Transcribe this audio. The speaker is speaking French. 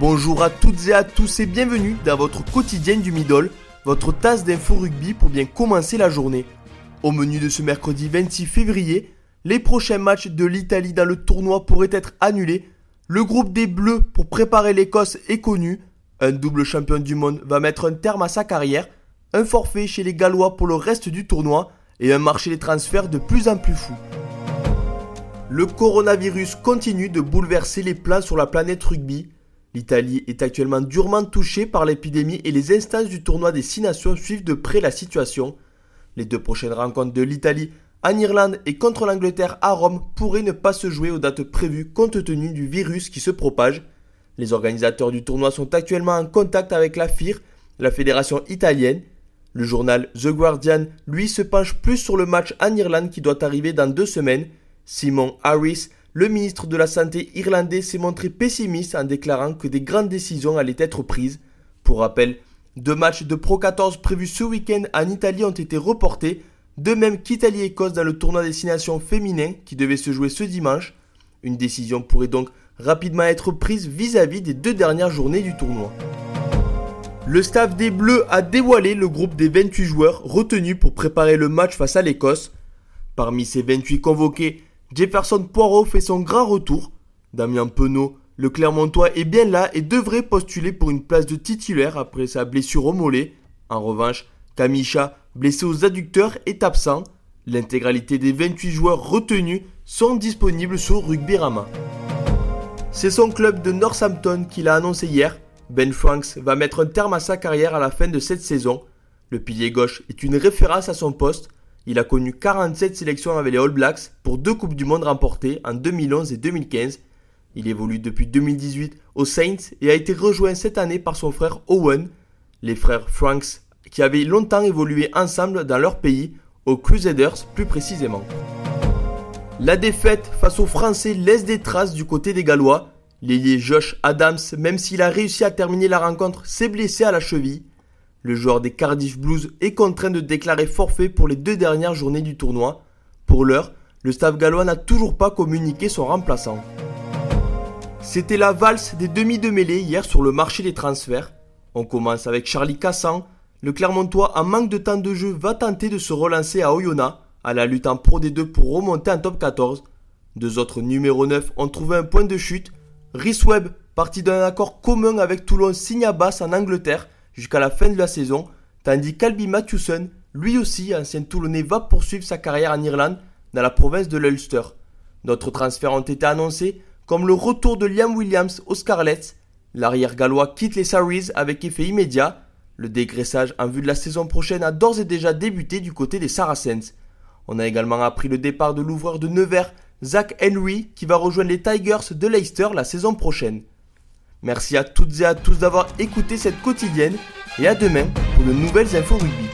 Bonjour à toutes et à tous et bienvenue dans votre quotidien du Middle, votre tasse d'info rugby pour bien commencer la journée. Au menu de ce mercredi 26 février, les prochains matchs de l'Italie dans le tournoi pourraient être annulés. Le groupe des Bleus pour préparer l'Écosse est connu. Un double champion du monde va mettre un terme à sa carrière. Un forfait chez les Gallois pour le reste du tournoi et un marché des transferts de plus en plus fou. Le coronavirus continue de bouleverser les plans sur la planète rugby. L'Italie est actuellement durement touchée par l'épidémie et les instances du tournoi des Six Nations suivent de près la situation. Les deux prochaines rencontres de l'Italie en Irlande et contre l'Angleterre à Rome pourraient ne pas se jouer aux dates prévues compte tenu du virus qui se propage. Les organisateurs du tournoi sont actuellement en contact avec la FIR, la fédération italienne. Le journal The Guardian, lui, se penche plus sur le match en Irlande qui doit arriver dans deux semaines. Simon Harris, le ministre de la Santé irlandais s'est montré pessimiste en déclarant que des grandes décisions allaient être prises. Pour rappel, deux matchs de Pro 14 prévus ce week-end en Italie ont été reportés, de même qu'Italie-Écosse dans le tournoi destination féminin qui devait se jouer ce dimanche. Une décision pourrait donc rapidement être prise vis-à-vis des deux dernières journées du tournoi. Le staff des Bleus a dévoilé le groupe des 28 joueurs retenus pour préparer le match face à l'Écosse. Parmi ces 28 convoqués, Jefferson Poirot fait son grand retour. Damien Penaud, le Clermontois, est bien là et devrait postuler pour une place de titulaire après sa blessure au mollet. En revanche, Kamisha, blessé aux adducteurs, est absent. L'intégralité des 28 joueurs retenus sont disponibles sur Rugby Rama. C'est son club de Northampton qui l'a annoncé hier. Ben Franks va mettre un terme à sa carrière à la fin de cette saison. Le pilier gauche est une référence à son poste il a connu 47 sélections avec les All Blacks pour deux Coupes du Monde remportées en 2011 et 2015. Il évolue depuis 2018 aux Saints et a été rejoint cette année par son frère Owen, les frères Franks, qui avaient longtemps évolué ensemble dans leur pays, aux Crusaders plus précisément. La défaite face aux Français laisse des traces du côté des Gallois. L'ailier Josh Adams, même s'il a réussi à terminer la rencontre, s'est blessé à la cheville. Le joueur des Cardiff Blues est contraint de déclarer forfait pour les deux dernières journées du tournoi. Pour l'heure, le staff gallois n'a toujours pas communiqué son remplaçant. C'était la valse des demi de mêlée hier sur le marché des transferts. On commence avec Charlie Cassan. Le Clermontois, en manque de temps de jeu, va tenter de se relancer à Oyonnax, à la lutte en pro des deux pour remonter en top 14. Deux autres numéros 9 ont trouvé un point de chute. Rhys Webb, parti d'un accord commun avec Toulon, signe à basse en Angleterre jusqu'à la fin de la saison, tandis qu'Albi Mathewson, lui aussi ancien Toulonnais, va poursuivre sa carrière en Irlande, dans la province de l'Ulster. D'autres transferts ont été annoncés, comme le retour de Liam Williams aux Scarlets. L'arrière gallois quitte les Saris avec effet immédiat. Le dégraissage en vue de la saison prochaine a d'ores et déjà débuté du côté des Saracens. On a également appris le départ de l'ouvreur de Nevers, Zach Henry, qui va rejoindre les Tigers de Leicester la saison prochaine. Merci à toutes et à tous d'avoir écouté cette quotidienne et à demain pour de nouvelles infos rugby.